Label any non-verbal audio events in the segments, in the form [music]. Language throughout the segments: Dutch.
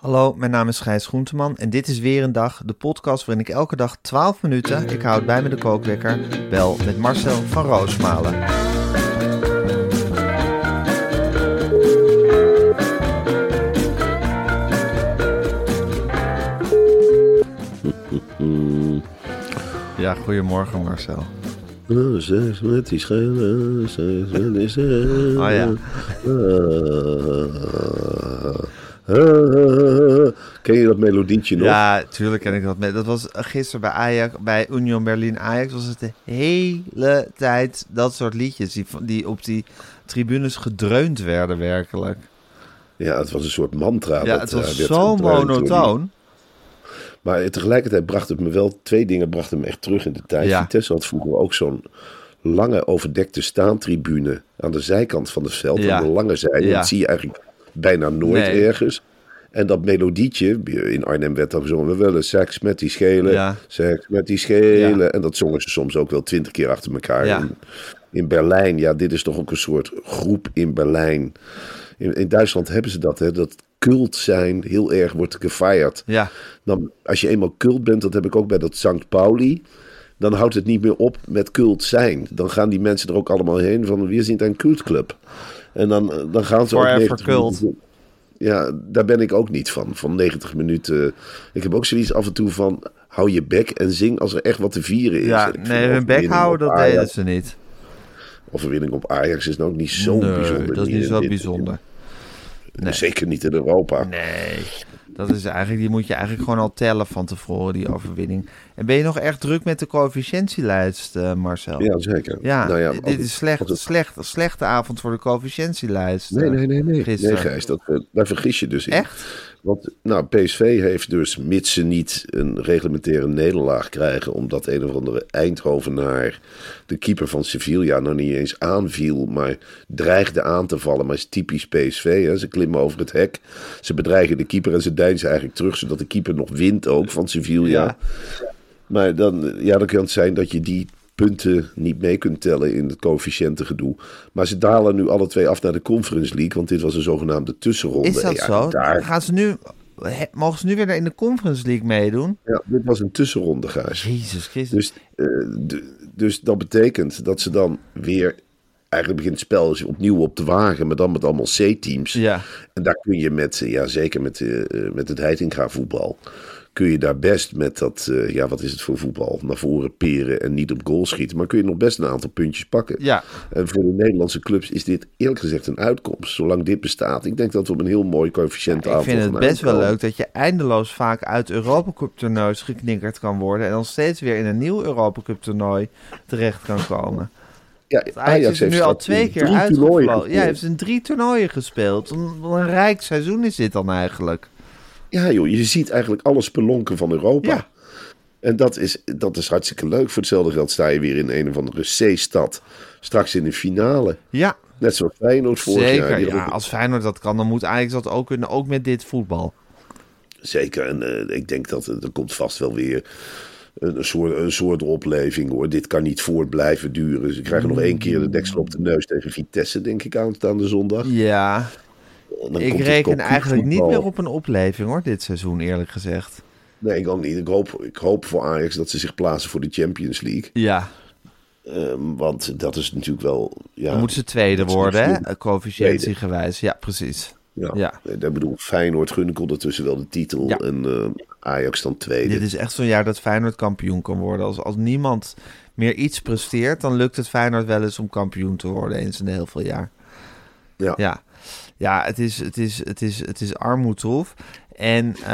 Hallo, mijn naam is Gijs Groenteman en dit is weer een dag, de podcast waarin ik elke dag 12 minuten, ik houd bij me de kookwekker, bel met Marcel van Roosmalen. Ja, goedemorgen Marcel. Oh, Zes met die schelen, zes met die schelen. Oh ja. Ken je dat melodietje nog? Ja, tuurlijk ken ik dat. Met. Dat was gisteren bij Ajax, bij Union Berlin Ajax, was het de hele tijd dat soort liedjes die, die op die tribunes gedreund werden werkelijk. Ja, het was een soort mantra. Ja, dat, het was eh, zo monotoon. Maar tegelijkertijd bracht het me wel, twee dingen brachten me echt terug in de tijd. Ja. Vitesse had vroeger ook zo'n lange overdekte staantribune aan de zijkant van het veld. Ja. Aan de lange zijde. Ja. Dat zie je eigenlijk bijna nooit Nee. ergens. En dat melodietje, in Arnhem werd dan gezongen, we willen seks met die schelen, Ja. seks met die schelen. Ja. En dat zongen ze soms ook wel twintig keer achter elkaar. Ja. In, in Berlijn, ja, dit is toch ook een soort groep in Berlijn. In, in Duitsland hebben ze dat, hè, dat cult zijn heel erg wordt gefeierd. Ja, Dan, als je eenmaal cult bent, dat heb ik ook bij dat St. Pauli. Dan houdt het niet meer op met cult zijn. Dan gaan die mensen er ook allemaal heen van, we zijn een cultclub. En dan, dan gaan ze ook Forever 90 cult. minuten- Ja, daar ben ik ook niet van. Van 90 minuten. Ik heb ook zoiets af en toe van, hou je bek en zing als er echt wat te vieren is. ja nee, hun bek houden, dat Ajax- deden ze niet. Overwinning op Ajax is nou ook niet zo nee, bijzonder. dat is niet zo bijzonder. Nee. Zeker niet in Europa. Nee, dat is eigenlijk, die moet je eigenlijk gewoon al tellen van tevoren, die overwinning. En ben je nog echt druk met de coëfficiëntielijst, eh, Marcel? Ja, zeker. Ja, Nou ja, dit is slecht, slecht, slechte avond voor de coëfficiëntielijst. Nee, eh, nee, nee, nee. Nee. Gijs, dat, eh, daar vergis je dus in. Echt? Want nou, PSV heeft dus, mits ze niet een reglementaire nederlaag krijgen, omdat een of andere Eindhovenaar de keeper van Sevilla nou niet eens aanviel, maar dreigde aan te vallen. Maar is typisch PSV, hè? ze klimmen over het hek, ze bedreigen de keeper en ze deinzen eigenlijk terug, zodat de keeper nog wint ook van Sevilla. Ja. Maar dan, ja, dan kan het zijn dat je die punten niet mee kunt tellen in het coëfficiëntengedoe. Maar ze dalen nu alle twee af naar de Conference League, want dit was een zogenaamde tussenronde. Is dat ja, zo? Daar, Gaan ze nu, mogen ze nu weer in de Conference League meedoen? ja, dit was een tussenronde, Gijs. Jezus Christus. Dus, eh, dus dat betekent dat ze dan weer... Eigenlijk begint het spel opnieuw op te wagen, maar dan met allemaal C-teams. Ja. En daar kun je met, eh, ja zeker met, eh, met het Heitinga voetbal, kun je daar best met dat, eh, ja wat is het voor voetbal, naar voren peren en niet op goal schieten. Maar kun je nog best een aantal puntjes pakken. Ja. En voor de Nederlandse clubs is dit eerlijk gezegd een uitkomst, zolang dit bestaat. Ik denk dat we op een heel mooi coëfficiënt Ik vind het best wel leuk dat je eindeloos vaak uit Europa Cup toernoois geknikkerd kan worden en dan steeds weer in een nieuw Europa Cup toernooi terecht kan komen. Ja, Ajax, is nu al twee keer uitgevlogen. Ja, hij heeft in drie toernooien gespeeld. Een rijk seizoen is dit dan eigenlijk. Ja joh, je ziet eigenlijk alle spelonken van Europa. Ja. En dat is, dat is hartstikke leuk. Voor hetzelfde geld sta je weer in een of andere C-stad. Straks in de finale. Ja, Net zoals Feyenoord vorig jaar. zeker. Die Ja, als Feyenoord dat kan, dan moet Ajax dat ook kunnen. Ook met dit voetbal. Zeker. En eh, ik denk dat er er komt vast wel weer een, een, soort, een soort opleving hoor. Dit kan niet voort blijven duren. Ze krijgen nog één keer de deksel op de neus tegen Vitesse, denk ik, aanstaande zondag. Ja, dan ik reken eigenlijk niet meer op een opleving hoor, dit seizoen eerlijk gezegd. Nee, ik ook niet. Ik hoop, ik hoop voor Ajax dat ze zich plaatsen voor de Champions League. Ja, Ehm, want dat is natuurlijk wel... Ja, dan moeten ze tweede dat worden, hè? Coëfficiëntiegewijs. Ja, precies. Ja. Ja. Ik bedoel, Feyenoord gun ik ondertussen wel de titel. Ja. En eh, Ajax dan tweede. Dit is echt zo'n jaar dat Feyenoord kampioen kan worden. Als, als niemand meer iets presteert, dan lukt het Feyenoord wel eens om kampioen te worden eens in heel veel jaar. ja. Ja. Ja, het is, het is, het is, het is armoedtroef. En, eh,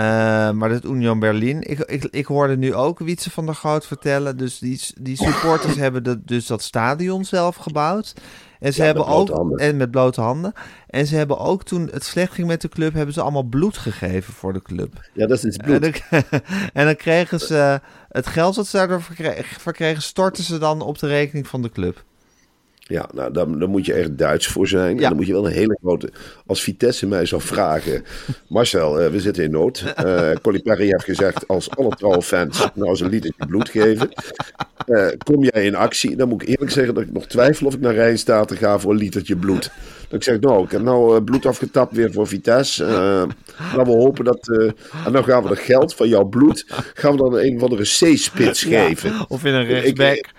maar dat Union Berlin, ik, ik, ik hoorde nu ook Wietse van der Goot vertellen. Dus die, die supporters hebben dat, dus dat stadion zelf gebouwd. En ze Ja, hebben ook handen. en met blote handen. En ze hebben ook toen het slecht ging met de club, hebben ze allemaal bloed gegeven voor de club. Ja, dat is En bloed. dan, [laughs] en dan kregen ze het geld dat ze daardoor verkregen, verkregen, storten ze dan op de rekening van de club. Ja, nou, dan, dan moet je echt Duits voor zijn. Ja. En dan moet je wel een hele grote... Als Vitesse mij zou vragen... Marcel, eh, we zitten in nood. Colli Perry heeft gezegd... als alle trouwe fans nou eens een litertje bloed geven... eh, kom jij in actie? Dan moet ik eerlijk zeggen dat ik nog twijfel... of ik naar Rijnstaten ga voor een litertje bloed. Dat ik zeg, nou, ik heb nou bloed afgetapt weer voor Vitesse. Laten we hopen dat... en dan gaan we dat geld van jouw bloed... gaan we dan een of andere C-spits geven. Of in een Ik- rechtsback.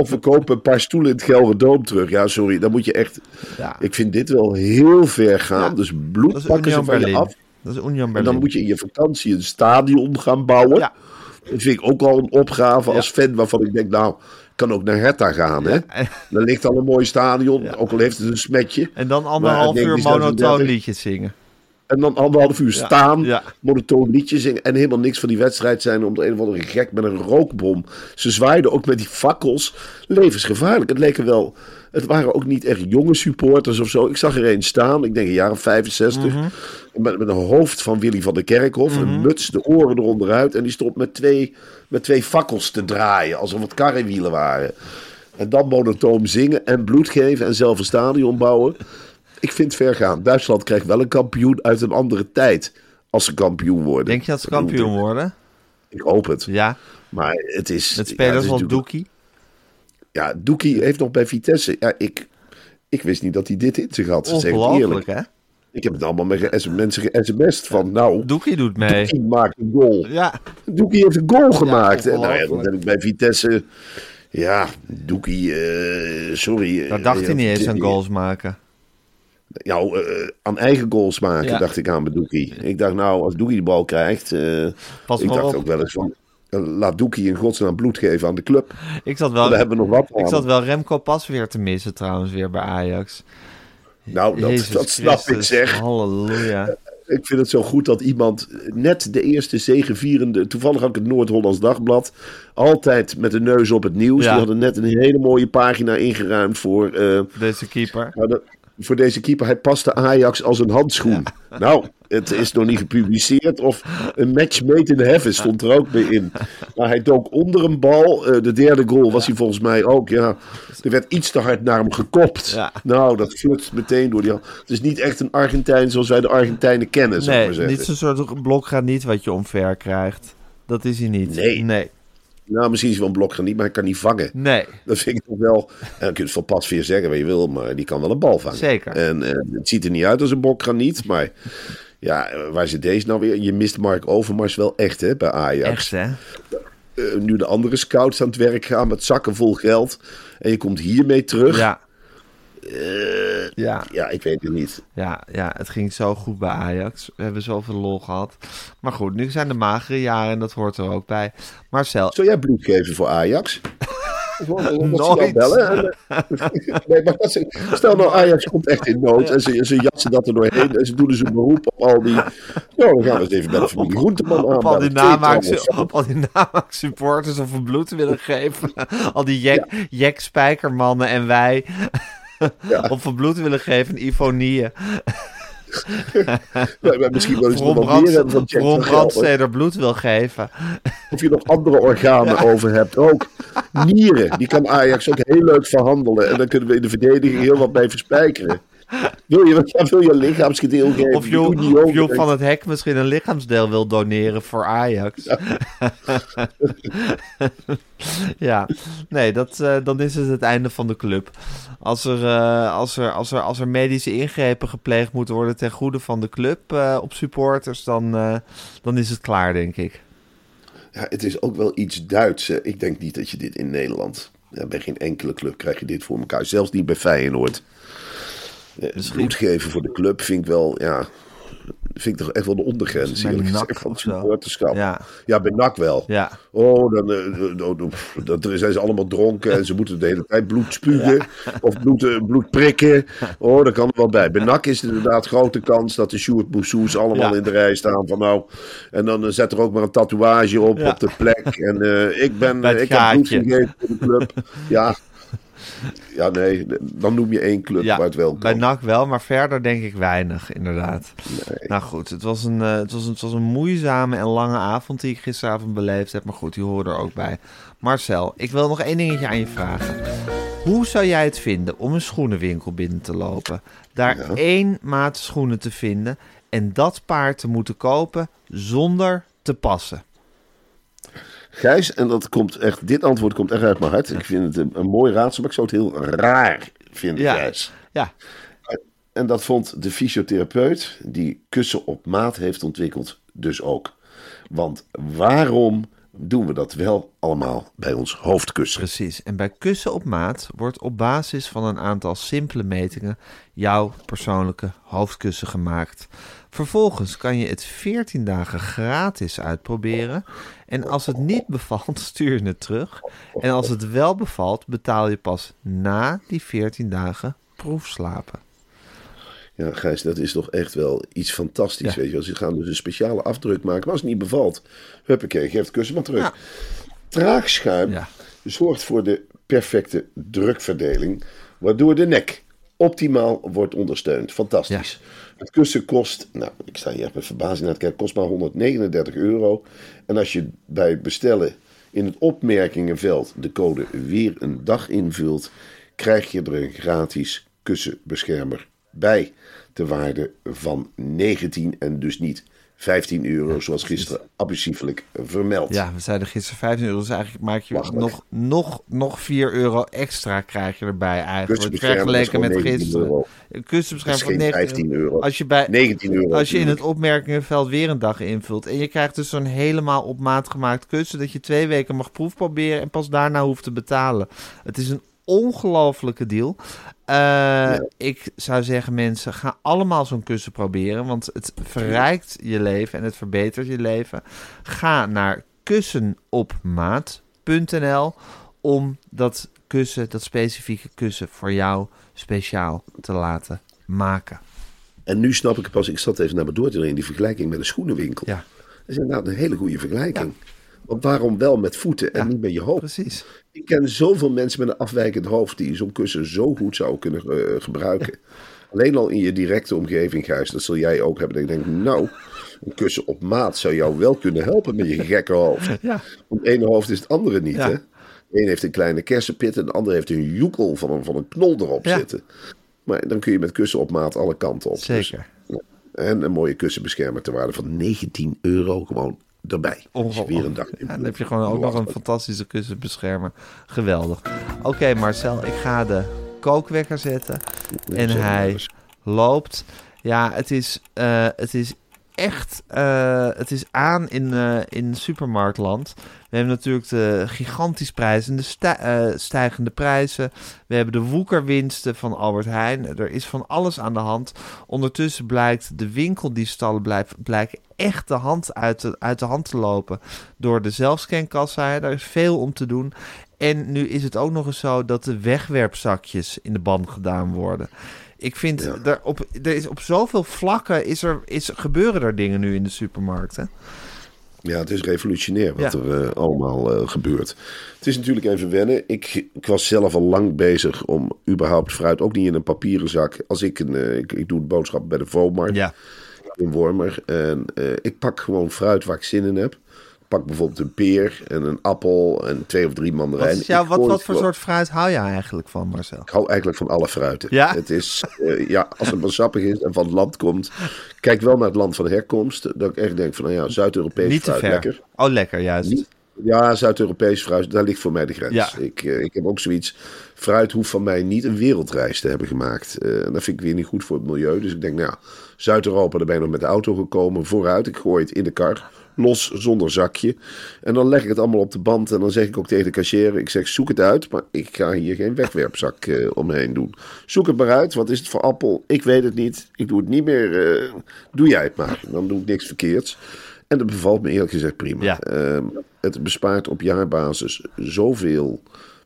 Of we kopen een paar stoelen in het Gelderdoom terug. Ja, sorry, dan moet je echt... Ja. Ik vind dit wel heel ver gaan. Dus bloed is pakken ze van je af. Dat is Union En dan moet je in je vakantie een stadion gaan bouwen. Ja. Dat vind ik ook al een opgave als fan waarvan ik denk... Nou, kan ook naar Hertha gaan, hè. Dan ligt al een mooi stadion, ook al heeft het een smetje. En dan anderhalf uur monotoon liedjes zingen. En dan anderhalf uur staan, ja. monotoon liedjes zingen... en helemaal niks van die wedstrijd zijn... om de een of andere gek met een rookbom. Ze zwaaiden ook met die fakkels. Levensgevaarlijk. Het leken wel... Het waren ook niet echt jonge supporters of zo. Ik zag er een staan, ik denk een jaar of 65. met, met een hoofd van Willy van der Kerkhof. Een muts, de oren eronder uit. En die stond met twee, met twee fakkels te draaien. Alsof het karrewielen waren. En dan monotoom zingen en bloed geven en zelf een stadion bouwen. Ik vind het ver gaan. Duitsland krijgt wel een kampioen uit een andere tijd. Als ze kampioen worden. Denk je dat ze kampioen worden? Ik hoop het. Ja, Maar het is... spelers het als natuurlijk- Doekie. Ja, Doekie heeft nog bij Vitesse... Ja, ik, ik wist niet dat hij dit in zich had. Ongelooflijk, eerlijk. hè? Ik heb het allemaal met mensen ge-sms'd van... Nou, Doekie doet mee. Doekie maakt een goal. Ja, Doekie heeft een goal gemaakt. en nou ja, heb ik bij Vitesse... Ja, Doekie... eh, sorry. daar eh, dacht hij niet eens aan goals maken. Nou, aan eigen goals maken, Ja. dacht ik aan bij Doekie. Ik dacht, nou, als Doekie de bal krijgt... Pas ik dacht op. ook wel eens van... eh, Laat Doekie in godsnaam bloed geven aan de club. Ik zat wel, Daar hebben we nog wat ik zat wel Remco Pas weer te missen trouwens, weer bij Ajax. Nou, dat, Jezus dat snap ik zeg. Halleluja. [laughs] Ik vind het zo goed dat iemand net de eerste zegevierende... Toevallig ook het Noord-Hollands Dagblad. Altijd met de neus op het nieuws. Ja. Die hadden net een hele mooie pagina ingeruimd voor... Deze keeper. nou, de- voor deze keeper. Hij paste Ajax als een handschoen. Nou, het is nog niet gepubliceerd. Of een match made in heaven stond er ook bij in. Maar hij dook onder een bal. Eh, de derde goal was hij volgens mij ook. Ja, er werd iets te hard naar hem gekopt. Ja. Nou, dat flutst meteen door die hand. Het is niet echt een Argentijn zoals wij de Argentijnen kennen, zou ik Nee, maar zeggen. niet zo'n soort blok gaat niet wat je omver krijgt. Dat is hij niet. Nee. Nee. Nou, misschien is hij wel een blok niet, maar hij kan niet vangen. Nee. Dat vind ik toch wel. En dan kun je het van Pasveer zeggen wat je wil, maar die kan wel een bal vangen. Zeker. En eh, het ziet er niet uit als een bokgraniet, maar ja, waar zit deze nou weer? Je mist Mark Overmars wel echt, hè, bij Ajax. Echt, hè? Eh, nu de andere scouts aan het werk gaan met zakken vol geld. En je komt hiermee terug. Ja. Eh, Ja. ja, ik weet het niet. Ja, ja, het ging zo goed bij Ajax. We hebben zoveel lol gehad. Maar goed, nu zijn de magere jaren en dat hoort er ook bij. Marcel, Zou jij bloed geven voor Ajax? Nooit. Bellen. [laughs] Nee, maar dat stel nou, Ajax komt echt in nood en ze, ze jassen dat er doorheen en ze doen dus een beroep op al die... Nou, dan gaan we eens even bij de familie Groenteman aan. op al die, namaak, op al die namaak supporters of we bloed willen geven. al die Jack, Jack Spijkermannen en wij. [laughs] of we bloed willen geven, Ivonieën. [laughs] Ja, misschien wel eens nog wel meer hebben van Jack. Brandsteder bloed wil geven. Of je nog andere organen over hebt ook. Nieren, die kan Ajax ook heel leuk verhandelen. En dan kunnen we in de verdediging heel wat bij verspijkeren. Wil je, [laughs] wil je lichaamsgedeel geven? Of. Joep van het Hek misschien een lichaamsdeel wil doneren voor Ajax. [laughs] Ja, nee, dat, eh, dan is het het einde van de club. Als er, eh, als, er, als, er, als er medische ingrepen gepleegd moeten worden ten goede van de club eh, op supporters, dan, dan is het klaar, denk ik. Ja, het is ook wel iets Duits. Ik denk niet dat je dit in Nederland... Ja, bij geen enkele club krijg je dit voor elkaar. Zelfs niet bij Feyenoord. Eh, Bloed geven voor de club vind ik wel... Ja, vind ik toch echt wel de ondergrens. Bij NAC van supporterschap. Ja. Ja, bij NAC wel. Ja. Oh, dan, eh, dan, dan- dan zijn ze allemaal dronken en ze moeten de hele tijd bloed spugen [laughs] of bloed, eh, bloed prikken. Oh, dat kan er wel bij. Bij NAC is inderdaad grote kans dat de Sjoerd Boussous allemaal Ja. in de rij staan van nou. En dan eh, zet er ook maar een tatoeage op op de plek. En eh, ik ben, ik heb bloed gegeven voor de club. [laughs] Ja. Ja, nee, dan noem je één club Ja, waar het wel kan. bij NAC wel, maar verder denk ik weinig, inderdaad. Nou goed, het was, een, eh, het, was een, het was een moeizame en lange avond die ik gisteravond beleefd heb. Maar goed, die hoorde er ook bij. Marcel, ik wil nog één dingetje aan je vragen. Hoe zou jij het vinden om een schoenenwinkel binnen te lopen? Daar één maat schoenen te vinden en dat paar te moeten kopen zonder te passen? Gijs, en dat komt echt, dit antwoord komt echt uit mijn hart. Ik vind het een, een mooi raadsel, maar ik zou het heel raar vinden, Ja. Gijs. Ja, En dat vond de fysiotherapeut die kussen op maat heeft ontwikkeld dus ook. Want waarom doen we dat wel allemaal bij ons hoofdkussen? Precies. En bij kussen op maat wordt op basis van een aantal simpele metingen jouw persoonlijke hoofdkussen gemaakt. Vervolgens kan je het 14 dagen gratis uitproberen. En als het niet bevalt, [laughs] stuur je het terug. En als het wel bevalt, betaal je pas na die 14 dagen proefslapen. Ja, Gijs, dat is toch echt wel iets fantastisch. Ja. Weet je, wel. ze gaan dus een speciale afdruk maken. Maar als het niet bevalt, huppakee, geef het kussen maar terug. Ja. Traagschuim Ja. zorgt voor de perfecte drukverdeling, waardoor de nek optimaal wordt ondersteund. Fantastisch. Het kussen kost, nou, ik sta hier echt met verbazing naar te kijken, kost maar 139 euro. En als je bij bestellen in het opmerkingenveld de code weer een dag invult, krijg je er een gratis kussenbeschermer bij. Ter waarde van 19 en dus niet 15 euro, zoals gisteren abusieflijk vermeld. Ja, we zeiden gisteren 15 euro. Dus eigenlijk maak je nog, nog, nog 4 euro extra krijg je erbij eigenlijk. Vergeleken met gewoon 19 gisteren. van geen 19 15 euro. Als je, bij, 19 euro als je in het opmerkingenveld weer een dag invult. En je krijgt dus zo'n helemaal op maat gemaakt kussen. Dat je twee weken mag proefproberen en pas daarna hoeft te betalen. Het is een ongelofelijke deal. Eh, Ik zou zeggen, mensen, ga allemaal zo'n kussen proberen. Want het verrijkt je leven en het verbetert je leven. Ga naar kussenopmaat.nl om dat kussen, dat specifieke kussen voor jou speciaal te laten maken. En nu snap ik het pas, ik zat even naar me door te in die vergelijking met een schoenenwinkel. Ja, Dat is inderdaad een hele goede vergelijking. Want waarom wel met voeten en Ja, niet met je hoofd? precies. Ik ken zoveel mensen met een afwijkend hoofd die zo'n kussen zo goed zouden kunnen eh, gebruiken. [laughs] Alleen al in je directe omgeving, Gijs, dat zul jij ook hebben. Dat ik denk, nou, een kussen op maat zou jou wel kunnen helpen met je gekke hoofd. [laughs] Ja. Want het ene hoofd is het andere niet, Ja. hè? De een heeft een kleine kersenpit en de ander heeft een joekel van een, van een knol erop Ja. zitten. Maar dan kun je met kussen op maat alle kanten op. Zeker. Dus, ja. en een mooie kussenbeschermer ter waarde van 19 euro gewoon erbij. Weer een dag Ja, dan heb je gewoon ook nog een fantastische kussenbeschermer. Geweldig. Oké Marcel, ik ga de kookwekker zetten. En hij loopt. Ja, het is, eh, het is echt... eh, het is aan in, eh, in supermarktland. We hebben natuurlijk de gigantisch prijzende stij- eh, stijgende prijzen. We hebben de woekerwinsten van Albert Heijn. Er is van alles aan de hand. Ondertussen blijkt de winkeldiefstallen blijf- blijken echt de hand uit de, uit de hand te lopen door de zelfscankassa. Daar is veel om te doen. En nu is het ook nog eens zo dat de wegwerpzakjes in de ban gedaan worden. Ik vind, er, op, er is op zoveel vlakken is er, is, gebeuren er dingen nu in de supermarkten. Ja, het is revolutionair wat Ja. er eh, allemaal eh, gebeurt. Het is natuurlijk even wennen. Ik, ik was zelf al lang bezig om überhaupt fruit, ook niet in een papieren zak. Als ik, een, eh, ik, ik doe boodschappen bij de Voomart Ja, in Wormer. En ik pak gewoon fruit waar ik zin in heb. Ik pak bijvoorbeeld een peer en een appel en twee of drie wat, mandarijnen. jou, Ik wat, wat het voor soort fruit hou je eigenlijk van, Marcel? Ik hou eigenlijk van alle fruiten. Ja? Het is, eh, ja, als het maar sappig is en van het land komt. Kijk wel naar het land van herkomst. Dat ik echt denk van, nou ja, Zuid-Europees Niet te fruit, ver. lekker. Oh, lekker, juist. Niet- Ja, Zuid-Europees fruit, daar ligt voor mij de grens. Ja. Ik, eh, ik heb ook zoiets. Fruit hoeft van mij niet een wereldreis te hebben gemaakt. En dat vind ik weer niet goed voor het milieu. Dus ik denk, nou ja, Zuid-Europa, daar ben je nog met de auto gekomen. Vooruit, ik gooi het in de kar. Los zonder zakje. En dan leg ik het allemaal op de band en dan zeg ik ook tegen de cashier, ik zeg zoek het uit, maar ik ga hier geen wegwerpzak eh, omheen doen. Zoek het maar uit, wat is het voor appel? Ik weet het niet, ik doe het niet meer, eh, doe jij het maar. Dan doe ik niks verkeerds. En dat bevalt me eerlijk gezegd prima. Ja. Ehm, het bespaart op jaarbasis zoveel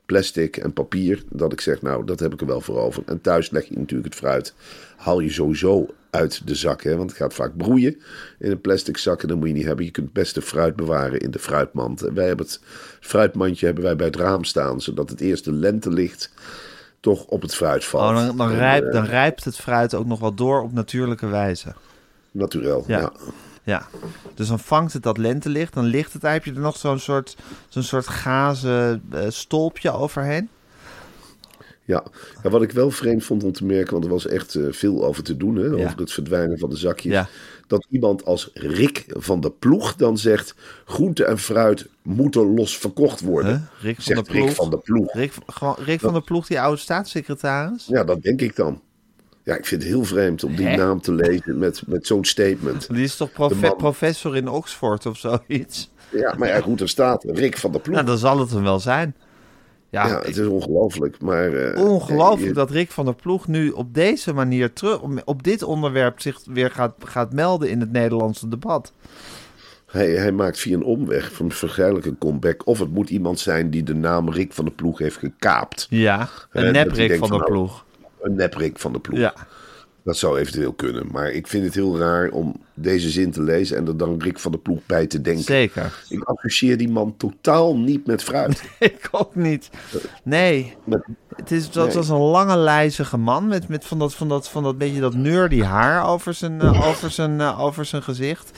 plastic en papier dat ik zeg, nou, dat heb ik er wel voor over. En thuis leg je natuurlijk het fruit, haal je sowieso uit de zak, hè, want het gaat vaak broeien in een plastic zak en dat moet je niet hebben. Je kunt het beste fruit bewaren in de fruitmand. En wij hebben het fruitmandje hebben wij bij het raam staan, zodat het eerste lentelicht toch op het fruit valt. Oh, dan, dan, En, rijpt, eh, dan rijpt het fruit ook nog wel door op natuurlijke wijze. Naturel, Ja. ja. Ja, dus dan vangt het dat lentelicht, dan ligt het, heb je er nog zo'n soort, zo'n soort gazen eh, stolpje overheen. Ja. ja, wat ik wel vreemd vond om te merken, want er was echt eh, veel over te doen, hè, Ja. over het verdwijnen van de zakjes. Ja. Dat iemand als Rick van de Ploeg dan zegt, groente en fruit moeten los verkocht worden. Huh? Rick van Zegt der Ploeg. Rick van de Ploeg. Rick, gewoon Rick van der Ploeg, die oude staatssecretaris. Ja, dat denk ik dan. Ja, ik vind het heel vreemd om die Hè? naam te lezen met, met zo'n statement. [laughs] Die is toch profe- De man. professor in Oxford of zoiets? Ja, maar ja, goed, er staat Rick van de Ploeg. Nou, dan zal het hem wel zijn. Ja, ja, het is ongelooflijk. Maar, eh, ongelooflijk je- dat Rick van der Ploeg nu op deze manier terug, op dit onderwerp zich weer gaat, gaat melden in het Nederlandse debat. Hij, hij maakt via een omweg waarschijnlijk een comeback. Of het moet iemand zijn die de naam Rick van de Ploeg heeft gekaapt. Ja, een nep Rick denkt van der van, nou, Ploeg. Een nep Rick van de Ploeg. Ja. Dat zou eventueel kunnen. Maar ik vind het heel raar om deze zin te lezen en er dan Rick van de Ploeg bij te denken. Zeker. Ik associeer die man totaal niet met fruit. [laughs] Ik ook niet. Nee, Met- het is, dat Nee. was een lange, lijzige man met, met van, dat, van, dat, van dat beetje dat nerdy haar over zijn, eh, over zijn, eh, over zijn gezicht.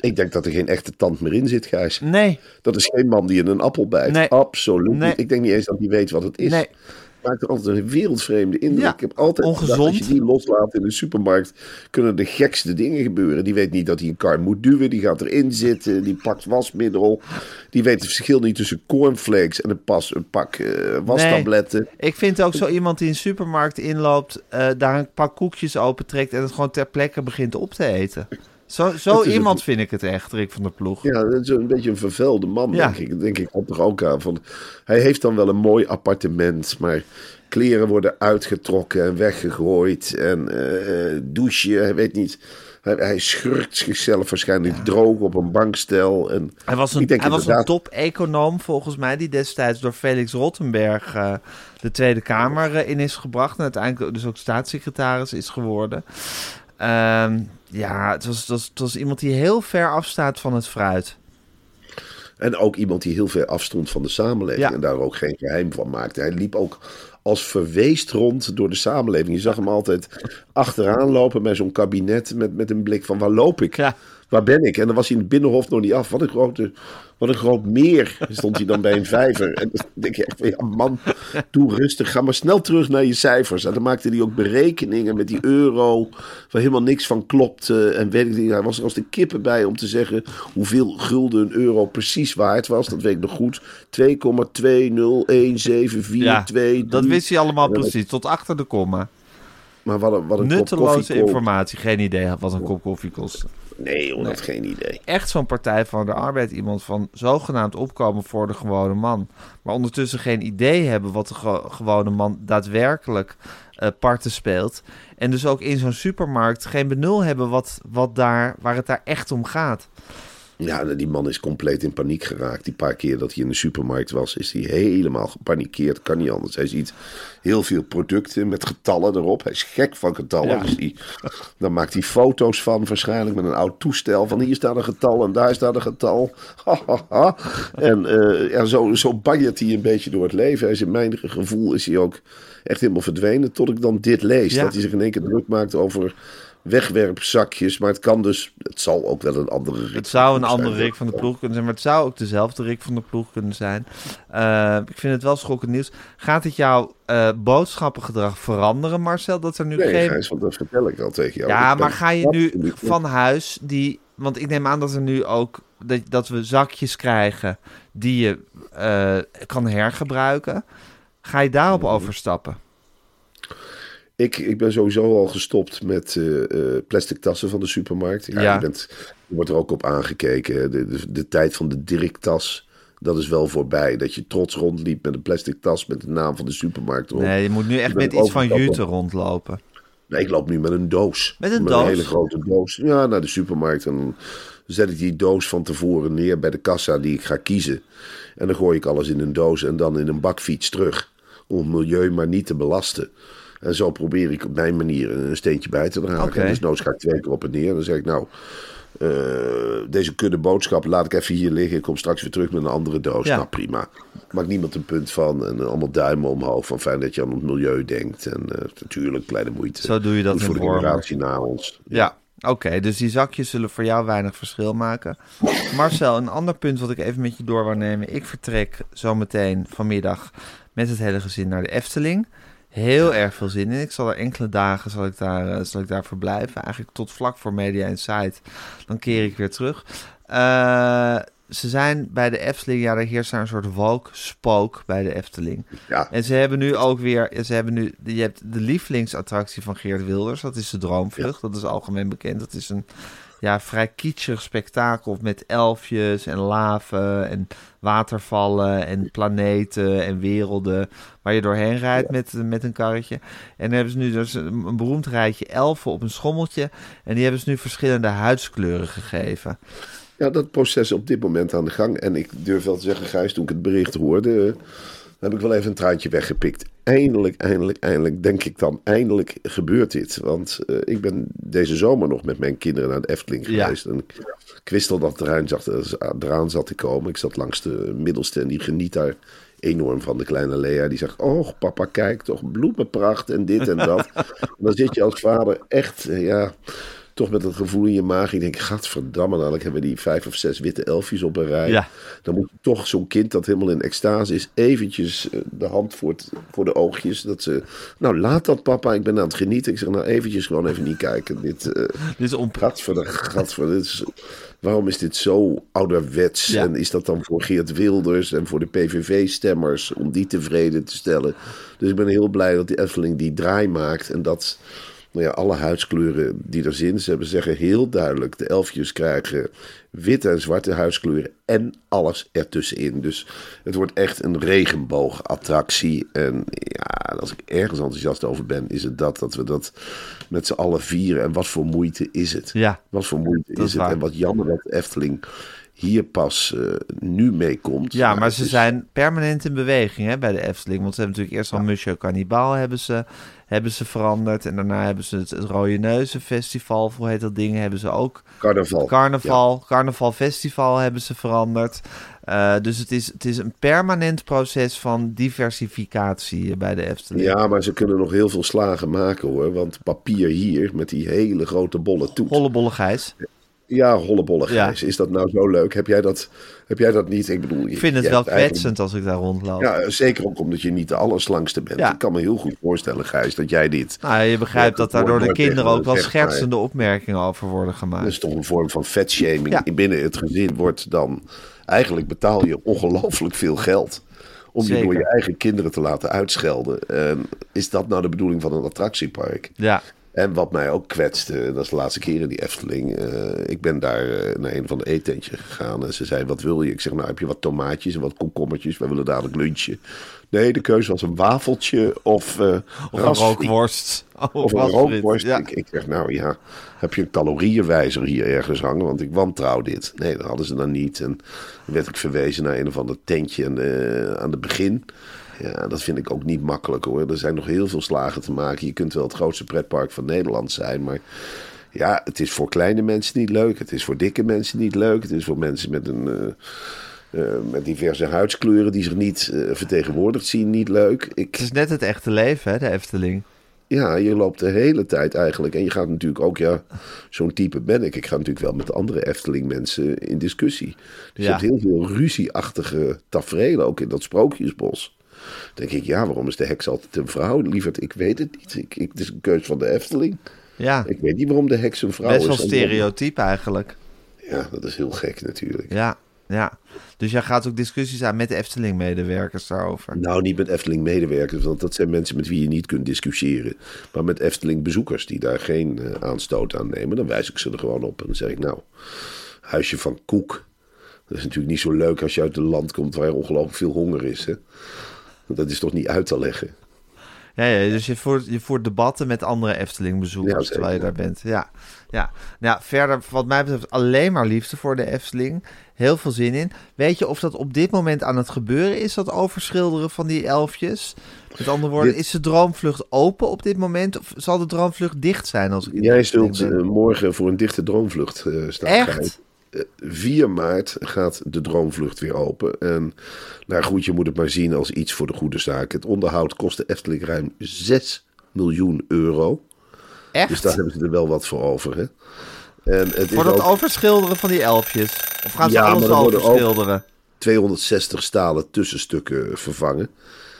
Ik denk dat er geen echte tand meer in zit, Gijs. Nee, Dat is geen man die in een appel bijt. Nee. Absoluut Nee. Ik denk niet eens dat hij weet wat het is. nee. Maakt er altijd een wereldvreemde indruk. Ja, ik heb altijd gedacht, ongezond. als je die loslaat in de supermarkt, kunnen de gekste dingen gebeuren. Die weet niet dat hij een kar moet duwen. Die gaat erin zitten. Die pakt wasmiddel. Die weet het verschil niet tussen cornflakes en een, pas, een pak eh, wastabletten. Ik vind ook zo iemand die een supermarkt inloopt, eh, daar een pak koekjes opentrekt en het gewoon ter plekke begint op te eten. Zo, zo iemand een- vind ik het echt, Rick van der Ploeg. Ja, dat is een beetje een vervuilde man, Ja. denk ik. Denk ik altijd toch ook aan. Van, hij heeft dan wel een mooi appartement, maar kleren worden uitgetrokken en weggegooid. En eh, douchen, hij weet niet. Hij, hij schurkt zichzelf waarschijnlijk droog op een bankstel. En Hij was een, hij was een top-econoom volgens mij, die destijds door Felix Rottenberg eh, de Tweede Kamer eh, in is gebracht. En uiteindelijk dus ook staatssecretaris is geworden. Ehm, ja, het was, het, was, het was iemand die heel ver afstaat van het fruit. En ook iemand die heel ver afstond van de samenleving Ja. en daar ook geen geheim van maakte. Hij liep ook als verweest rond door de samenleving. Je zag hem altijd achteraan lopen bij zo'n kabinet met, met een blik van waar loop ik? Ja. Waar ben ik? En dan was hij in het binnenhof nog niet af. Wat een, grote, wat een groot meer [laughs] stond hij dan bij een vijver. En dan denk je echt van, ja man, doe rustig. Ga maar snel terug naar je cijfers. En dan maakte hij ook berekeningen met die euro. Waar helemaal niks van klopte. En weet ik niet, hij was er als de kippen bij om te zeggen hoeveel gulden een euro precies waard was. Dat weet ik nog goed. 2,201742. dat wist hij allemaal precies, tot achter de komma. Maar wat een, wat een kop Nutteloze informatie, geen idee wat een kop koffie kost. Nee, joh, geen idee. echt zo'n Partij van de Arbeid iemand van zogenaamd opkomen voor de gewone man. Maar ondertussen geen idee hebben wat de ge- gewone man daadwerkelijk eh, parten speelt. En dus ook in zo'n supermarkt geen benul hebben wat, wat daar, waar het daar echt om gaat. Ja, die man is compleet in paniek geraakt. Die paar keer dat hij in de supermarkt was, is hij helemaal gepanikeerd. Kan niet anders. Hij ziet heel veel producten met getallen erop. Hij is gek van getallen. Ja. Dus die, dan maakt hij foto's van, waarschijnlijk met een oud toestel. Van hier staat een getal en daar staat een getal. Ha, ha, ha. En eh, ja, zo, zo banjert hij een beetje door het leven. Hij is in mijn gevoel is hij ook echt helemaal verdwenen. Tot ik dan dit lees. Ja. Dat hij zich in één keer druk maakt over wegwerpzakjes. Maar het kan dus, het zal ook wel een andere Rick Het zou een andere Rick van de Ploeg kunnen zijn, maar het zou ook dezelfde Rick van de Ploeg kunnen zijn. Eh, ik vind het wel schokkend nieuws. Gaat het jouw eh, boodschappengedrag veranderen, Marcel? Dat er nu Nee, geen Gijs, want dat vertel ik al tegen jou. Ja, Ik maar ga je nu absoluut van huis die. Want ik neem aan dat er nu ook. Dat, dat we zakjes krijgen die je eh, kan hergebruiken. Ga je daarop Mhm. overstappen? Ik, ik ben sowieso al gestopt met eh, plastic tassen van de supermarkt. Ja, Ja. Je, bent, je wordt er ook op aangekeken. De, de, de tijd van de Dirk-tas, dat is wel voorbij. Dat je trots rondliep met een plastic tas met de naam van de supermarkt erop. Nee, je moet nu echt met iets van jute rondlopen. Nee, ik loop nu met een doos. Met een doos? hele grote doos. Ja, naar de supermarkt. En dan zet ik die doos van tevoren neer bij de kassa die ik ga kiezen. En dan gooi ik alles in een doos en dan in een bakfiets terug. Om het milieu maar niet te belasten. En zo probeer ik op mijn manier een steentje bij te dragen. En dus noods ga ik twee keer op en neer. Dan zeg ik nou, eh, deze kudde boodschap laat ik even hier liggen. Ik kom straks weer terug met een andere doos. Ja. Nou prima. Maakt niemand een punt van. En allemaal duimen omhoog. Van fijn dat je aan het milieu denkt. En eh, natuurlijk kleine moeite. Zo doe je dat Goed in voor de generatie na ons. Ja, oké. dus die zakjes zullen voor jou weinig verschil maken. Marcel, een ander punt wat ik even met je door wou nemen. Ik vertrek zometeen vanmiddag met het hele gezin naar de Efteling. Heel erg veel zin in. Ik zal er enkele dagen zal ik daar, eh, zal ik daar verblijven. Eigenlijk tot vlak voor Media Insight. Dan keer ik weer terug. Eh, ze zijn bij de Efteling, ja, er heerst daar een soort woke spook bij de Efteling. Ja. En ze hebben nu ook weer, ze hebben nu, je hebt de lievelingsattractie van Geert Wilders, dat is de Droomvlucht. Dat is algemeen bekend. Dat is een ja, vrij kitschig spektakel met elfjes en laven en watervallen en planeten en werelden waar je doorheen rijdt met, met een karretje. En dan hebben ze nu dus een, een beroemd rijtje elfen op een schommeltje en die hebben ze nu verschillende huidskleuren gegeven. Ja, dat proces is op dit moment aan de gang. En ik durf wel te zeggen, Gijs, toen ik het bericht hoorde, heb ik wel even een traantje weggepikt. Eindelijk, eindelijk, eindelijk, denk ik dan, eindelijk gebeurt dit. Want eh, ik ben deze zomer nog met mijn kinderen naar de Efteling Ja. geweest. En ik wist al dat eraan zat, eh, eraan zat te komen. Ik zat langs de middelste en die geniet daar enorm van. De kleine Lea, die zegt, oh papa, kijk, toch bloemenpracht en dit en dat. [laughs] en dan zit je als vader echt, eh, ja toch met het gevoel in je maag. Ik denk, gadverdamme, dadelijk hebben we die vijf of zes witte elfjes op een rij. Ja. Dan moet toch zo'n kind dat helemaal in extase is, eventjes eh, de hand voor, het, voor de oogjes. Dat ze, nou laat dat papa, ik ben aan het genieten. Ik zeg, nou eventjes gewoon even niet kijken. Dit, eh [laughs] Dit is om, gadver, gadver, dit is, waarom is dit zo ouderwets? Ja. En is dat dan voor Geert Wilders en voor de PVV-stemmers om die tevreden te stellen? Dus ik ben heel blij dat die Efteling die draai maakt en dat nou ja, alle huidskleuren die er zijn. Ze hebben zeggen heel duidelijk, de elfjes krijgen witte en zwarte huidskleuren en alles ertussenin. Dus het wordt echt een regenboogattractie. En ja, als ik ergens enthousiast over ben, is het dat, dat we dat met z'n allen vieren. En wat voor moeite is het? Ja, Wat voor moeite is is het? En wat jammer dat Efteling hier pas eh, nu meekomt. Ja, maar ze is- zijn permanent in beweging hè, bij de Efteling. Want ze hebben natuurlijk eerst al Monsieur Cannibal hebben ze, hebben ze veranderd. En daarna hebben ze het, het Rode Neuzen Festival, hoe heet dat ding, hebben ze ook. Carnaval. Carnaval, Carnaval Festival hebben ze veranderd. Eh, dus het is, het is een permanent proces van diversificatie bij de Efteling. Ja, maar ze kunnen nog heel veel slagen maken hoor. Want papier hier met die hele grote bolle toet. Hollebolle Gijs. Ja, hollebolle Ja. Gijs. Is dat nou zo leuk? Heb jij dat, heb jij dat niet? Ik bedoel, Ik vind het wel kwetsend als ik daar rondloop. Ja, zeker ook omdat je niet de allerslangste bent. Ja. Ik kan me heel goed voorstellen, Gijs, dat jij dit... Nou, je begrijpt dat daar door de kinderen ook wel schertsende opmerkingen over worden gemaakt. Dat is toch een vorm van vetshaming. Ja. Binnen het gezin wordt dan... Eigenlijk betaal je ongelooflijk veel geld... om je door je eigen kinderen te laten uitschelden. En is dat nou de bedoeling van een attractiepark? Ja, En wat mij ook kwetste, dat is de laatste keer in die Efteling. eh, ik ben daar eh, naar een van de eetentjes gegaan. En ze zei, wat wil je? Ik zeg, nou heb je wat tomaatjes en wat komkommertjes? We willen dadelijk lunchen. Nee, de keuze was een wafeltje of, eh of een rookworst. [laughs] Of een rookworst. Ja. Ik, ik zeg, nou ja, heb je een calorieënwijzer hier ergens hangen? Want ik wantrouw dit. Nee, dat hadden ze dan niet. En dan werd ik verwezen naar een of ander tentje aan de, aan het begin. Ja, dat vind ik ook niet makkelijk hoor. Er zijn nog heel veel slagen te maken. Je kunt wel het grootste pretpark van Nederland zijn, maar... Ja, het is voor kleine mensen niet leuk. Het is voor dikke mensen niet leuk. Het is voor mensen met een... eh, eh, met diverse huidskleuren die zich niet eh, vertegenwoordigd zien, niet leuk. Ik, Het is net het echte leven, hè, de Efteling. ja, je loopt de hele tijd eigenlijk. En je gaat natuurlijk ook, ja, zo'n type ben ik. Ik ga natuurlijk wel met andere Efteling-mensen in discussie. Dus Ja. je hebt heel veel ruzieachtige tafereelen, ook in dat sprookjesbos. Dan denk ik, ja, waarom is de heks altijd een vrouw? Lieverd, ik weet het niet. Ik, ik, het is een keus van de Efteling. Ja, Ik weet niet waarom de heks een vrouw best is. wel En- stereotyp eigenlijk. Ja, dat is heel gek natuurlijk. Ja, ja. Dus jij gaat ook discussies aan met de Efteling-medewerkers daarover. Nou, niet met Efteling-medewerkers, want dat zijn mensen met wie je niet kunt discussiëren. Maar met Efteling-bezoekers die daar geen eh, aanstoot aan nemen, dan wijs ik ze er gewoon op. En dan zeg ik, nou, huisje van koek. Dat is natuurlijk niet zo leuk als je uit een land komt waar ongelooflijk veel honger is. Hè? Dat is toch niet uit te leggen. Ja, ja dus je voert, je voert debatten met andere Efteling-bezoekers Ja, terwijl je daar bent. Ja, ja. Nou, ja, verder, wat mij betreft, alleen maar liefde voor de Efteling. Heel veel zin in. Weet je of dat op dit moment aan het gebeuren is, dat overschilderen van die elfjes? Met andere woorden, Dit- is de droomvlucht open op dit moment? Of zal de droomvlucht dicht zijn? Als ik Jij zult eh, morgen voor een dichte droomvlucht eh staan. Echt? Gijs. Eh, 4 maart gaat de droomvlucht weer open. En nou goed, je moet het maar zien als iets voor de goede zaak. Het onderhoud kost de Efteling ruim 6 miljoen euro. Echt? Dus daar hebben ze er wel wat voor over. Hè? En het Voor dat ook overschilderen van die elfjes? Of gaan ze Ja, alles er overschilderen? 260 stalen tussenstukken vervangen.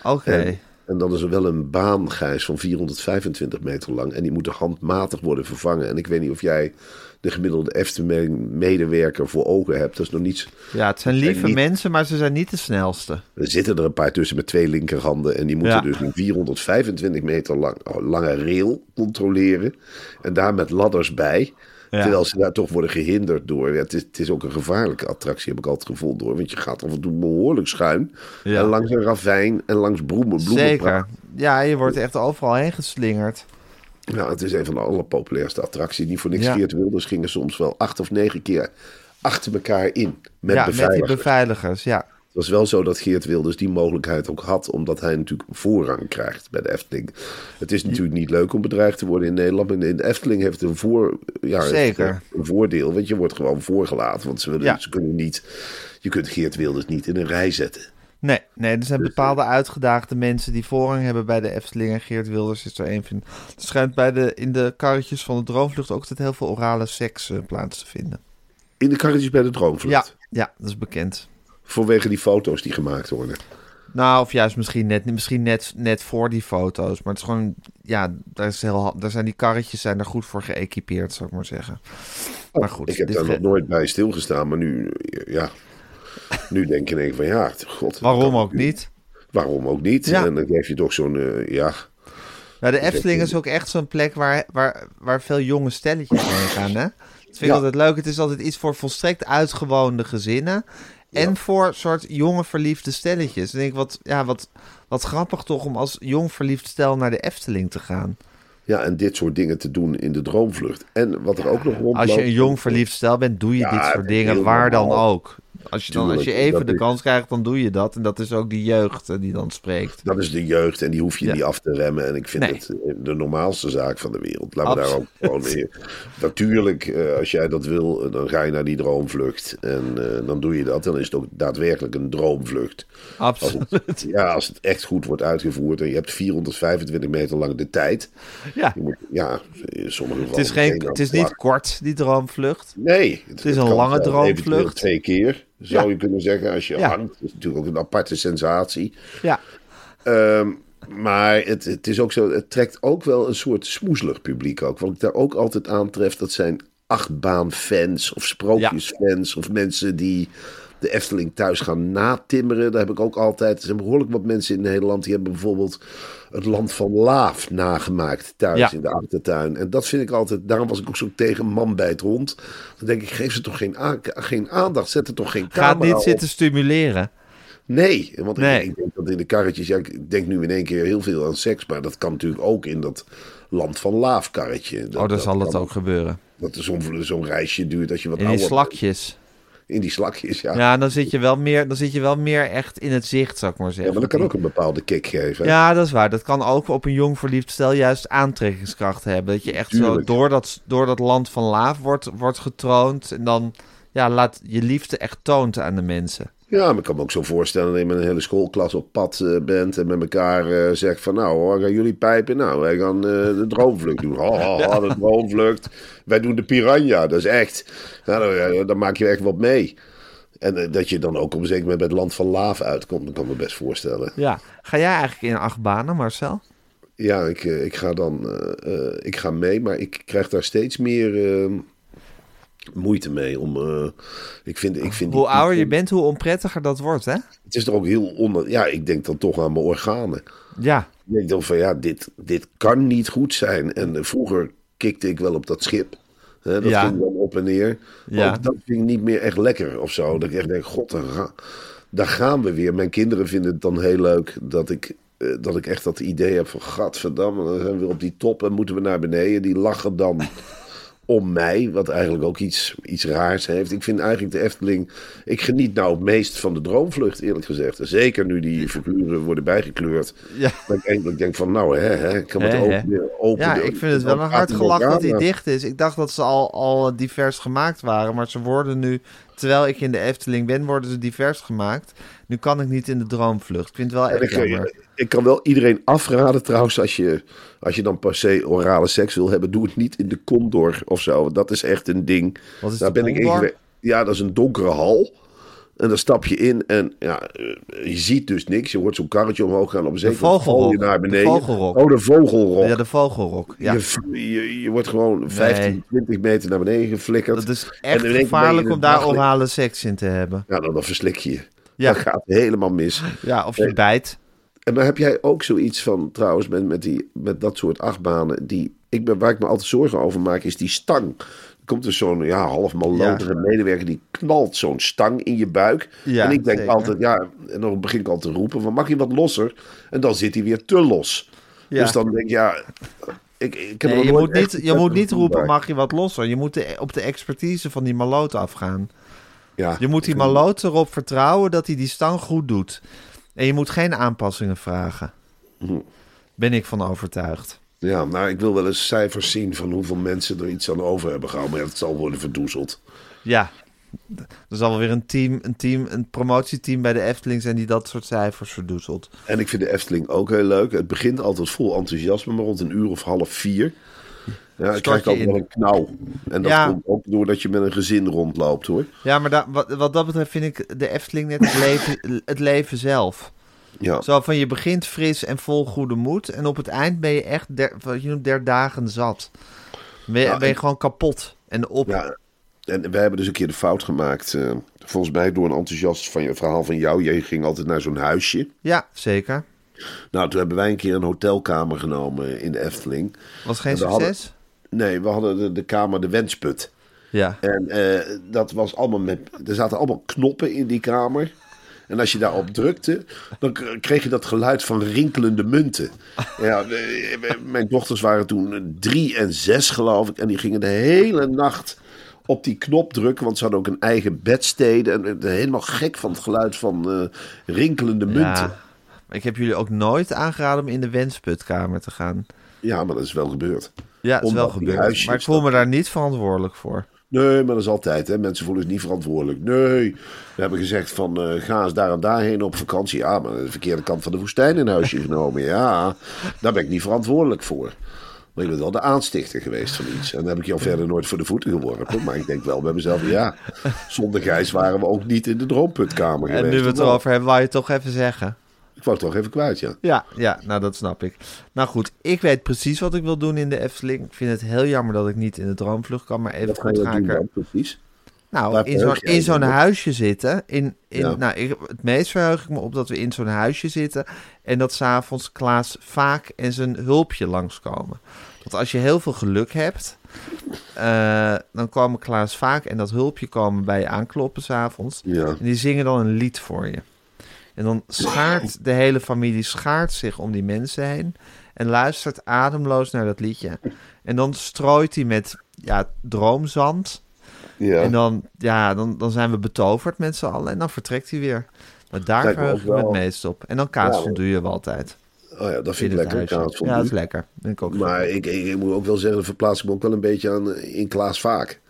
Oké. En dan is er wel een baan, Gijs, van 425 meter lang. En die moeten handmatig worden vervangen. En ik weet niet of jij de gemiddelde Efteling-medewerker voor ogen hebt. Dat is nog niets. Ja, het zijn lieve niet- mensen, maar ze zijn niet de snelste. Er zitten er een paar tussen met twee linkerhanden. En die moeten Ja. dus een 425 meter lang, oh, lange rail controleren. En daar met ladders bij. Ja. Terwijl ze daar toch worden gehinderd door. Ja, het, is, het is ook een gevaarlijke attractie, heb ik altijd gevoeld door. Want je gaat af en toe behoorlijk schuin. Ja. En langs een ravijn en langs bloemen. bloemen Zeker. Ja, je wordt echt overal heen geslingerd. Ja, het is een van de allerpopulairste attracties. Niet voor niks. Ja. Geert Wilders gingen soms wel acht of negen keer achter elkaar in. Met ja, met die beveiligers. beveiligers, ja. Het was wel zo dat Geert Wilders die mogelijkheid ook had, omdat hij natuurlijk voorrang krijgt bij de Efteling. Het is natuurlijk niet leuk om bedreigd te worden in Nederland, maar in de Efteling heeft een, voor, ja, Zeker. een voordeel, want je wordt gewoon voorgelaten. Want ze, willen, Ja. ze kunnen niet, je kunt Geert Wilders niet in een rij zetten. Nee, nee, er zijn Dus, bepaalde uitgedaagde mensen die voorrang hebben bij de Efteling. En Geert Wilders is er een van. Er schijnt bij de, in de karretjes van de droomvlucht ook altijd heel veel orale seks eh, plaats te vinden. In de karretjes bij de Ja, Droomvlucht. ja, dat is bekend. Vanwege die foto's die gemaakt worden. Nou, of juist misschien net, misschien net, net voor die foto's. Maar het is gewoon, ja, daar, is heel, daar zijn die karretjes zijn er goed voor geëquipeerd, zou ik maar zeggen. Maar goed, ik heb daar nog nooit bij stilgestaan, maar nu, ja, nu denk je in één van ja, god. waarom ook niet? Waarom ook niet? Ja. En dan geef je toch zo'n, eh, ja, Ja, de Efteling is ook echt zo'n plek waar, waar, waar veel jonge stelletjes heen gaan. Hè? Dat vind ik Ja. altijd leuk. Het is altijd iets voor volstrekt uitgewoonde gezinnen. En voor soort jonge verliefde stelletjes. Dan denk ik, wat, ja, wat, wat grappig toch om als jong verliefd stel naar de Efteling te gaan. Ja, en dit soort dingen te doen in de droomvlucht. En wat er ook nog rondloopt... Als je een jong verliefd stel bent, doe je Ja, dit soort dingen waar dan ook. Als je, dan, als je even de is- kans krijgt, dan doe je dat. En dat is ook die jeugd eh, die dan spreekt. Dat is de jeugd en die hoef je Ja. niet af te remmen. En ik vind Nee. het eh, de normaalste zaak van de wereld. Laten we daar ook gewoon weer... [laughs] Natuurlijk, eh, als jij dat wil, dan ga je naar die droomvlucht. En dan doe je dat. Dan is het ook daadwerkelijk een droomvlucht. Als Absoluut. het, [laughs] ja, als het echt goed wordt uitgevoerd en je hebt 425 meter lang de tijd. Ja. Moet, ja, in sommige Het gevallen... is, geen, het is niet kort, die droomvlucht. Nee, het, is een lange droomvlucht. Twee keer, zou je kunnen zeggen. Als je hangt, is natuurlijk ook een aparte sensatie. Ja, Ehm, maar het, het is ook zo, het trekt ook wel een soort smoezelig publiek ook. Wat ik daar ook altijd aantref, dat zijn achtbaanfans of sprookjesfans of mensen die de Efteling thuis gaan natimmeren. Daar heb ik ook altijd, er zijn behoorlijk wat mensen in Nederland die hebben bijvoorbeeld het land van Laaf nagemaakt thuis Ja. in de achtertuin. En dat vind ik altijd, daarom was ik ook zo tegen man bij het hond. Dan denk ik, geef ze toch geen, geen aandacht, zet er toch geen gaat camera niet op. zitten stimuleren. Nee, want ik- Nee. Ik, denk dat in de karretjes, ja, ik denk nu in één keer heel veel aan seks, maar dat kan natuurlijk ook in dat land van laafkarretje. Dat, Oh, dan zal het kan- ook gebeuren. Dat zo'n zo'n reisje duurt als je wat In ouder slakjes. In die slakjes, ja. ja. Ja, dan zit, je wel meer, dan zit je wel meer echt in het zicht, zou ik maar zeggen. maar dat kan ook een bepaalde kick geven. hè? Ja, dat is waar. Dat kan ook op een jong verliefd stel juist aantrekkingskracht hebben. Dat je echt zo door dat, door dat land van laaf wordt, wordt getroond. En dan ja, laat je liefde echt toont aan de mensen. Ja, maar ik kan me ook zo voorstellen dat je met een hele schoolklas op pad eh, bent en met elkaar eh, zegt van nou hoor, gaan jullie pijpen? Nou, wij gaan eh, de droomvlucht doen. Ha, ha, ha, de droomvlucht. Wij doen de piranha, dat is echt. Nou, dan, dan maak je echt wat mee. En dat je dan ook op een zeker moment bij het land van Laaf uitkomt, dat kan me best voorstellen. Ja. Ga jij eigenlijk in acht banen, Marcel? Ja, ik, ik ga dan ik ga mee, maar ik krijg daar steeds meer. Moeite mee om. eh, ik vind, ik vind Hoe die- ouder je bent, hoe onprettiger dat wordt, hè? Het is toch ook heel onder. Ja, ik denk dan toch aan mijn organen. Ja, Ik denk dan van ja, dit, dit kan niet goed zijn. En eh, vroeger kikte ik wel op dat schip. Hè, dat Ja. ging dan op en neer. Maar Ja. ook dat vind ik niet meer echt lekker of zo. Dat ik echt denk, god, daar gaan we weer. Mijn kinderen vinden het dan heel leuk dat ik, eh, dat ik echt dat idee heb van... Gadverdamme, dan zijn we weer op die top en moeten we naar beneden. Die lachen dan [laughs] om mij, wat eigenlijk ook iets, iets raars heeft. Ik vind eigenlijk de Efteling... Ik geniet nou het meest van de droomvlucht, eerlijk gezegd. En Zeker nu die figuren worden bijgekleurd. Ja. Dat ik eigenlijk denk van, nou hè, hè ik kan het open, open ja ik vind het wel een hard gelach dat hij dicht is. Ik dacht dat ze al, al divers gemaakt waren, maar ze worden nu... Terwijl ik in de Efteling ben, worden ze divers gemaakt. Nu kan ik niet in de droomvlucht. Ik vind het wel echt ik, jammer. ik kan wel iedereen afraden trouwens, als je, als je dan per se orale seks wil hebben, doe het niet in de Condor of zo. Dat is echt een ding. Wat is Daar de ben ik Condor? even- Ja, dat is een donkere hal. En dan stap je in en ja, eh, je ziet dus niks. Je hoort zo'n karretje omhoog gaan. Op een zeker moment val je naar De beneden. vogelrok. Oh, de vogelrok. Ja, de vogelrok. Ja. Je, je, je wordt gewoon 15, 20 meter naar beneden geflikkerd. Dat is echt gevaarlijk om daar orale seks in te hebben. Ja, dan, dan verslik je je. Ja. Dat gaat helemaal mis. Ja, of je bijt. En dan heb jij ook zoiets van, trouwens, met, met, die, met dat soort achtbanen. Die, ik ben, waar ik me altijd zorgen over maak, is die stang. Er komt dus zo'n ja, half malotere medewerker, die knalt zo'n stang in je buik. Ja, en ik denk zeker. altijd, ja, en dan begin ik al te roepen van, mag je wat losser? En dan zit hij weer te los. Ja. Dus dan denk ik, ja, ik, ik heb Nee, je moet niet, je moet niet roepen, mag je wat losser? Je moet de- op de expertise van die maloot afgaan. Ja, Je moet die maloot erop vertrouwen dat hij die stang goed doet. En je moet geen aanpassingen vragen. Hm. Ben ik van overtuigd. Ja, nou, ik wil wel eens cijfers zien van hoeveel mensen er iets aan over hebben gehouden. Maar het zal worden verdoezeld. Ja, er zal wel weer een team, een team, een promotieteam bij de Efteling zijn die dat soort cijfers verdoezelt. En ik vind de Efteling ook heel leuk. Het begint altijd vol enthousiasme, maar rond een uur of half vier. Ja, ik krijg je ook wel een knauw. En dat Ja. komt ook doordat je met een gezin rondloopt hoor. Ja, maar da- wat, wat dat betreft vind ik de Efteling net het leven, het leven zelf. Ja, Zo van je begint fris en vol goede moed. En op het eind ben je echt der, wat je noemt der dagen zat. Ben je, Nou, ben je gewoon kapot en op. ja. En wij hebben dus een keer de fout gemaakt. eh, volgens mij door een enthousiast van je verhaal van jou. Jij ging altijd naar zo'n huisje. Ja, zeker. Nou, toen hebben wij een keer een hotelkamer genomen in de Efteling. Was geen hadden- succes? Nee, we hadden de, de kamer de Wensput. Ja. En eh, dat was allemaal met. Er zaten allemaal knoppen in die kamer. En als je daarop drukte, dan kreeg je dat geluid van rinkelende munten. Ja, mijn dochters waren toen drie en zes, geloof ik. En die gingen de hele nacht op die knop drukken. Want ze hadden ook een eigen bedstede. En helemaal gek van het geluid van eh, rinkelende munten. Ja. ja. Ik heb jullie ook nooit aangeraden om in de wensputkamer te gaan. maar dat is wel gebeurd. Ja, het is wel gebeurd. Maar ik voel me daar niet verantwoordelijk voor. Nee, maar dat is altijd. Hè? Mensen voelen zich niet verantwoordelijk. Nee, we hebben gezegd van eh, ga eens daar en daarheen op vakantie. Ja, maar de verkeerde kant van de woestijn in huisje genomen. Ja, daar ben ik niet verantwoordelijk voor. Maar je bent wel de aanstichter geweest van iets. En dan heb ik jou verder nooit voor de voeten geworpen. [laughs] Maar ik denk wel bij mezelf, ja, zonder Gijs waren we ook niet in de droomputkamer En geweest. nu we het erover hebben, wou je het toch even zeggen. Ik wou het toch even kwijt, ja. Ja, ja, nou dat snap ik. Nou goed, ik weet precies wat ik wil doen in de Efteling. Ik vind het heel jammer dat ik niet in de droomvlucht kan, maar even Wat goed ga ik er... precies? Nou, in zo'n, in zo'n huisje zitten. In, in, Ja. nou, ik, het meest verheug ik me op dat we in zo'n huisje zitten. En dat s'avonds Klaas vaak en zijn hulpje langskomen. Want als je heel veel geluk hebt, eh, dan komen Klaas vaak en dat hulpje komen bij je aankloppen s'avonds. Ja. En die zingen dan een lied voor je. En dan schaart de hele familie schaart zich om die mensen heen. En luistert ademloos naar dat liedje. En dan strooit hij met ja, droomzand. ja. En dan, ja, dan, dan zijn we betoverd met z'n allen. En dan vertrekt hij weer. Maar daar Lijkt verheug ik me het meest op. En dan kaas Ja, je wel altijd. Oh ja, dat in vind ik lekker, kaas Ja, dat is lekker. Ik ook Maar ik, ik, ik moet ook wel zeggen, verplaats ik me ook wel een beetje aan eh, in Klaas Vaak.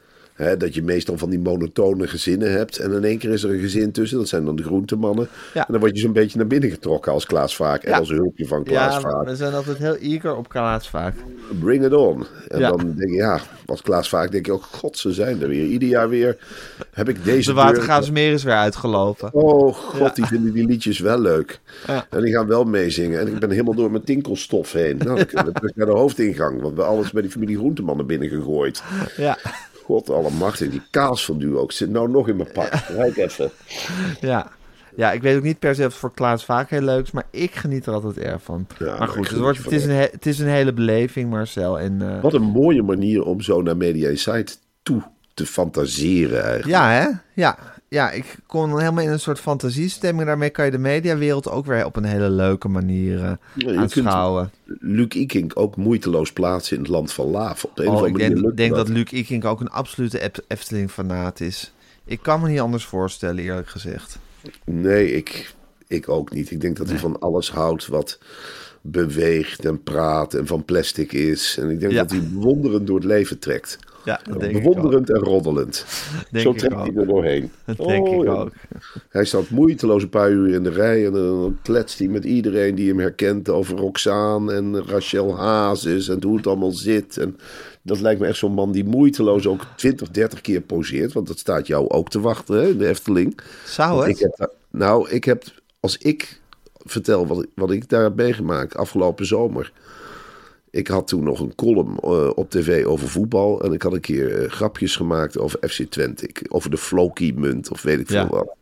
Hè, dat je meestal van die monotone gezinnen hebt. En in één keer is er een gezin tussen. Dat zijn dan de groentemannen. Ja. En dan word je zo'n beetje naar binnen getrokken als Klaas Vaak. En Ja. als hulpje van Klaas Ja, Vaak. we zijn altijd heel eager op Klaas vaak. Bring it on. En Ja. dan denk je, ja, als Klaas Vaak denk je ook, god, ze zijn er weer. Ieder jaar weer heb ik deze De Watergraafsmeer is weer uitgelopen. Oh god, die vinden die liedjes wel leuk. En die gaan wel meezingen. En ik ben helemaal door mijn tinkelstof heen. Nou, dan kunnen we terug naar de hoofdingang. Want we hebben alles bij die familie Groentemannen binnengegooid. Ja. God alle macht. En die kaas van nu ook zit nou nog in mijn pak. Rijk even. Ja. Ja, ik weet ook niet per se of het voor Klaas vaak heel leuk is, maar ik geniet er altijd erg van. Ja, maar goed, ik het, wordt, geniet het, is een, he- het is een hele beleving, Marcel. En, eh, Wat een mooie manier om zo naar Media Insight toe te fantaseren eigenlijk. ja, hè? Ja. Ja, ik kom dan helemaal in een soort fantasiestemming. Daarmee kan je de mediawereld ook weer op een hele leuke manier eh, Ja, aanschouwen. Luc Ikink ook moeiteloos plaatsen in het land van Laaf. Op de Oh, ik denk, dat. dat Luc Ikink ook een absolute Efteling-fanaat is. Ik kan me niet anders voorstellen, eerlijk gezegd. Nee, ik, ik ook niet. Ik denk dat hij van alles houdt wat beweegt en praat en van plastic is. En ik denk Ja. dat hij bewonderend door het leven trekt. Ja, dat denk bewonderend en roddelend. [laughs] Denk Zo trekt hij er doorheen. Dat denk Oh, ik ja. ook. Hij staat moeiteloos een paar uur in de rij en dan kletst hij met iedereen die hem herkent over Roxane en Rachel Hazes en hoe het allemaal zit. En dat lijkt me echt zo'n man die moeiteloos ook 20, 30 keer poseert. Want dat staat jou ook te wachten, hè, in de Efteling. Zou het? ik heb, nou, ik heb, als ik vertel wat, wat ik daar heb meegemaakt afgelopen zomer. Ik had toen nog een column eh, op tv over voetbal. En ik had een keer eh, grapjes gemaakt over FC Twente. Over de Floki-munt of weet ik veel Ja. wat.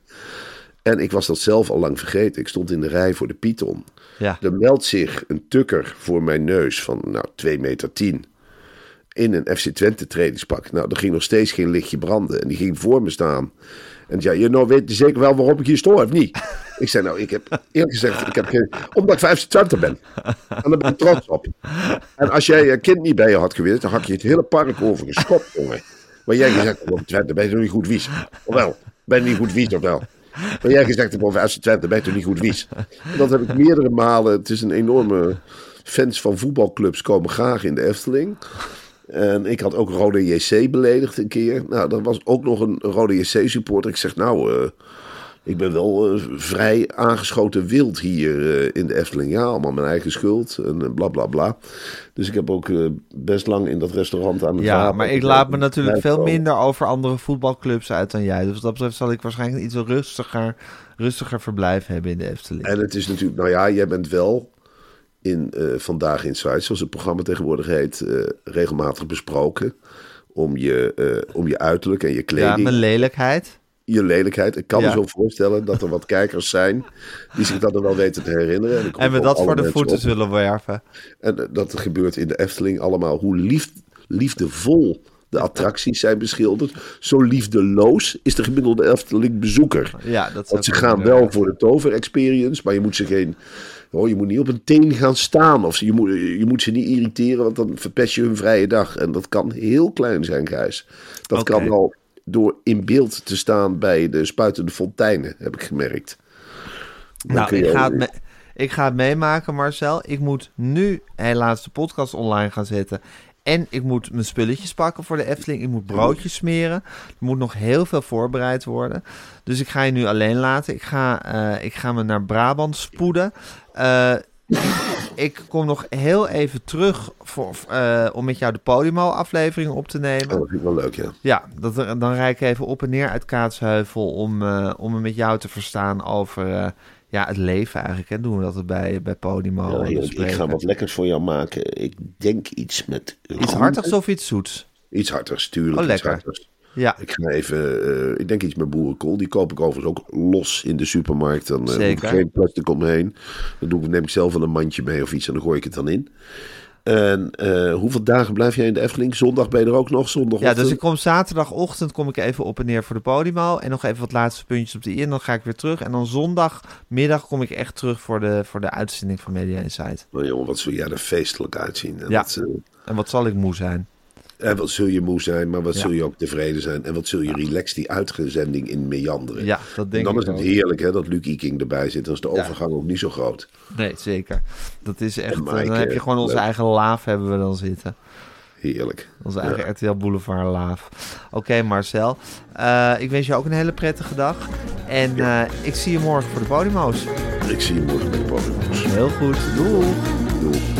En ik was dat zelf al lang vergeten. Ik stond in de rij voor de Python. Ja. Er meldt zich een tukker voor mijn neus van nou, 2 meter 10 in een FC Twente trainingspak. Nou, er ging nog steeds geen lichtje branden. En die ging voor me staan. En ja, je nou weet zeker wel waarom ik hier sta, of niet? Ik zei, nou, ik heb eerlijk gezegd, ik heb. Omdat ik van FC Twente ben. En daar ben ik trots op. En als jij je kind niet bij je had geweest, dan had je het hele park over geschopt, jongen. Maar jij gezegd hebt over Twente, ben je toch niet goed wies? Of wel? Ben je niet goed wies, of wel? Maar jij gezegd hebt over FC Twente, ben je toch niet goed wies? En dat heb ik meerdere malen. Het is een enorme... Fans van voetbalclubs komen graag in de Efteling. En ik had ook Rode JC beledigd een keer. Nou, er was ook nog een Rode JC supporter. Ik zeg, nou, eh, ik ben wel eh, vrij aangeschoten wild hier eh, in de Efteling. Ja, allemaal mijn eigen schuld en bla bla bla. Dus ik heb ook best lang in dat restaurant aan het Ja, maar ik laat me natuurlijk veel minder over andere voetbalclubs uit dan jij. Dus wat dat betreft zal ik waarschijnlijk iets rustiger, rustiger verblijf hebben in de Efteling. En het is natuurlijk, nou ja, jij bent wel in eh, Vandaag Inside, zoals het programma tegenwoordig heet, eh, regelmatig besproken. Om je, eh, om je uiterlijk en je ja, kleding. mijn lelijkheid. je lelijkheid. Ik kan Ja. me zo voorstellen dat er wat kijkers zijn die zich dat er wel weten te herinneren. En, En we dat voor de voeten op. zullen werven. En dat gebeurt in de Efteling allemaal. Hoe lief, liefdevol de attracties zijn beschilderd. Zo liefdeloos is de gemiddelde Efteling bezoeker. Ja, dat Want ze gaan wel voor de tover-experience, maar je moet ze geen... Oh, je moet niet op een teen gaan staan. Of je moet, je moet ze niet irriteren, want dan verpest je hun vrije dag. En dat kan heel klein zijn, Gijs. Dat kan al door in beeld te staan bij de spuitende fonteinen, heb ik gemerkt. Dan Nou, ik ga, het ik ga het meemaken, Marcel. Ik moet nu helaas de podcast online gaan zetten. En ik moet mijn spulletjes pakken voor de Efteling. Ik moet broodjes smeren. Er moet nog heel veel voorbereid worden. Dus ik ga je nu alleen laten. Ik ga, eh, ik ga me naar Brabant spoeden. Eh, ik kom nog heel even terug voor, eh, om met jou de Podimo-aflevering op te nemen. Oh, dat vind ik wel leuk, ja. Ja, dat, dan rijd ik even op en neer uit Kaatsheuvel om, om me met jou te verstaan over ja, het leven eigenlijk. Hè. Doen we dat bij, bij Podimo Ja, ik ga wat lekkers voor jou maken. Ik denk iets met... Iets hartigs of iets zoets? Iets hartigs, tuurlijk. Oh, lekker. hartigs. Ja, Ik ga even, eh, ik denk iets met boerenkool. Die koop ik overigens ook los in de supermarkt. Dan eh, hoef ik Zeker. geen plastic omheen. Dan doe ik, neem ik zelf wel een mandje mee of iets en dan gooi ik het dan in. En eh, hoeveel dagen blijf jij in de Efteling? Zondag ben je er ook nog? Zondag ja, dus ik kom zaterdagochtend kom ik even op en neer voor de Podimo. En nog even wat laatste puntjes op de i. En dan ga ik weer terug. En dan zondagmiddag kom ik echt terug voor de, voor de uitzending van Media Insight. Oh, jongen, wat zul jij er feestelijk uitzien. En, Ja. wat, eh, En wat zal ik moe zijn? En wat zul je moe zijn, maar wat Ja. zul je ook tevreden zijn. En wat zul je relaxed die uitgezending in meanderen. Ja, dat en denk dan ik is het heerlijk hè, dat Luc Iking erbij zit. Dan is de overgang ook niet zo groot. Nee, zeker. Dat is echt... En Maaike, dan heb je gewoon onze leuk. eigen laaf hebben we dan zitten. Heerlijk. Onze eigen RTL Boulevard Laaf. Oké Marcel, Eh, ik wens je ook een hele prettige dag. En eh, ik zie je morgen voor de Podimo's. Ik zie je morgen bij de podium. Heel goed, doei. Doei.